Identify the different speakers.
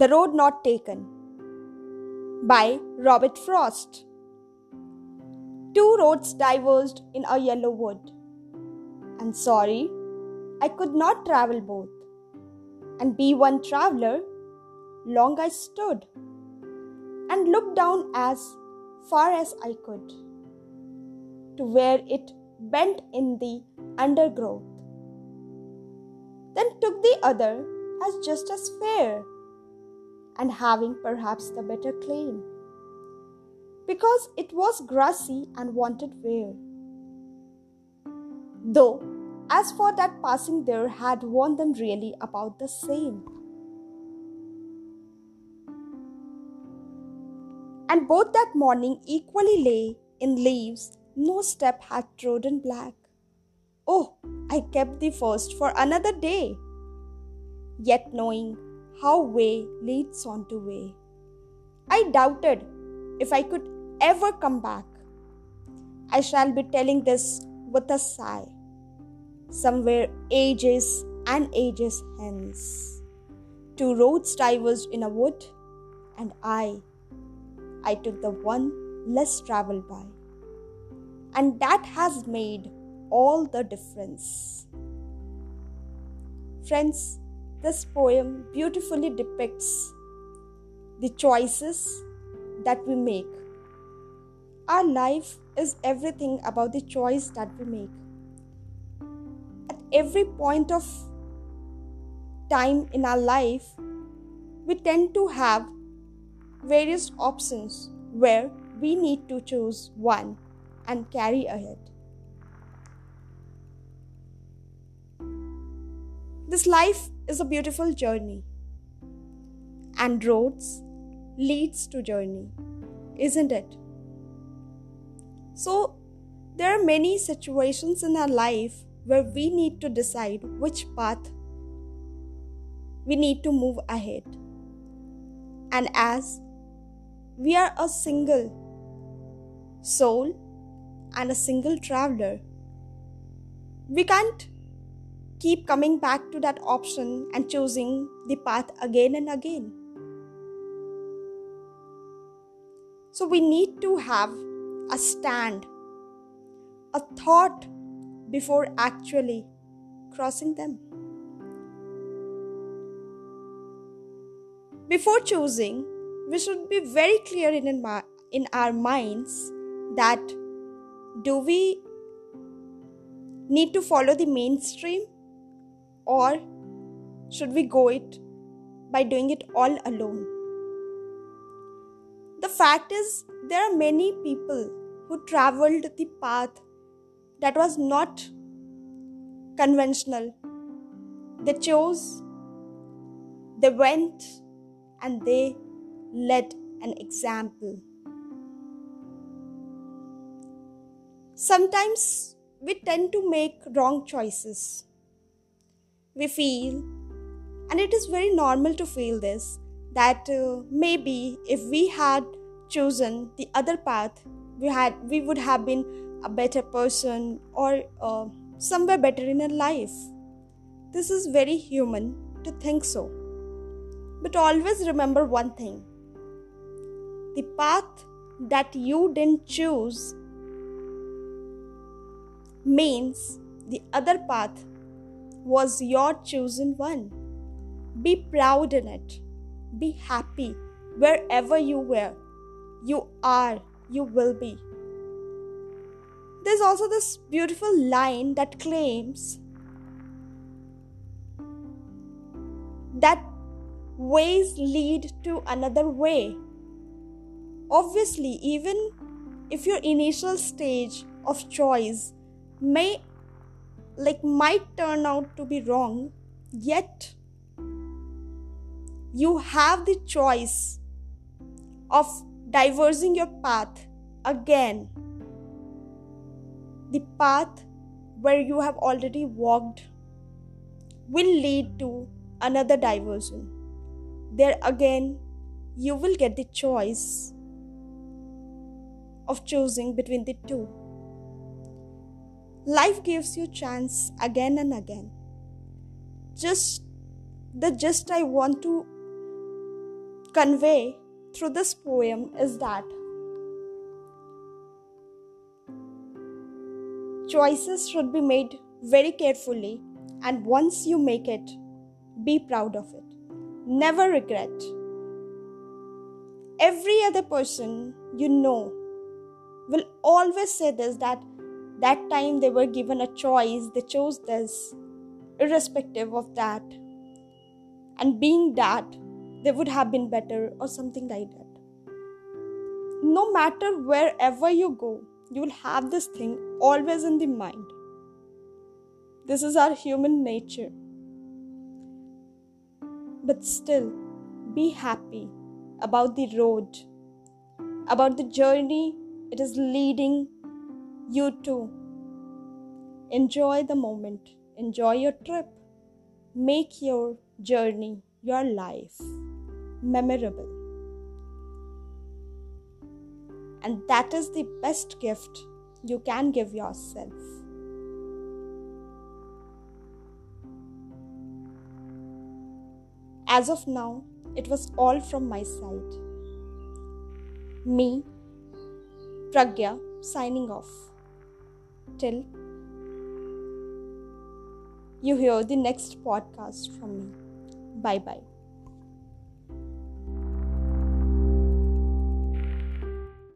Speaker 1: The Road Not Taken by Robert Frost. Two roads diverged in a yellow wood, and sorry, I could not travel both. And be one traveler, long I stood, and looked down as far as I could to where it bent in the undergrowth. Then took the other as just as fair and having perhaps the better claim, because it was grassy and wanted wear. Though, as for that passing there had warned them really about the same. And both that morning equally lay in leaves, no step had trodden black. Oh, I kept the first for another day, yet knowing how way leads on to way. I doubted if I could ever come back. I shall be telling this with a sigh, somewhere ages and ages hence. Two roads diverged in a wood, and I, I took the one less traveled by. And that has made all the difference. Friends, this poem beautifully depicts the choices that we make. Our life is everything about the choice that we make. At every point of time in our life, we tend to have various options where we need to choose one and carry ahead. This life is a beautiful journey. And roads leads to journey, isn't it? So there are many situations in our life where we need to decide which path we need to move ahead. And as we are a single soul and a single traveler, we can't keep coming back to that option and choosing the path again and again. So we need to have a stand, a thought before actually crossing them. Before choosing, we should be very clear in, in our minds that do we need to follow the mainstream or should we go it by doing it all alone? The fact is, there are many people who traveled the path that was not conventional. They chose, they went, and they led an example. Sometimes we tend to make wrong choices we feel, and it is very normal to feel this, that uh, maybe if we had chosen the other path, we had we would have been a better person or uh, somewhere better in our life. This is very human to think so. But always remember one thing the path that you didn't choose means the other path was your chosen one. Be proud in it. Be happy wherever you were. You are, you will be. There's also this beautiful line that claims that ways lead to another way. Obviously, even if your initial stage of choice may like might turn out to be wrong, yet you have the choice of diverging your path again. The path where you have already walked will lead to another diversion. There again, you will get the choice of choosing between the two. Life gives you chance again and again. Just the just I want to convey through this poem is that choices should be made very carefully, and once you make it, be proud of it. Never regret. Every other person you know will always say this that that time they were given a choice, they chose this, irrespective of that. And being that, they would have been better or something like that. No matter wherever you go, you will have this thing always in the mind. This is our human nature. But still, be happy about the road, about the journey it is leading you too. Enjoy the moment, enjoy your trip, make your journey, your life memorable. And that is the best gift you can give yourself. As of now, it was all from my side. Me, Pragya, signing off. Till you hear the next podcast from me. Bye bye.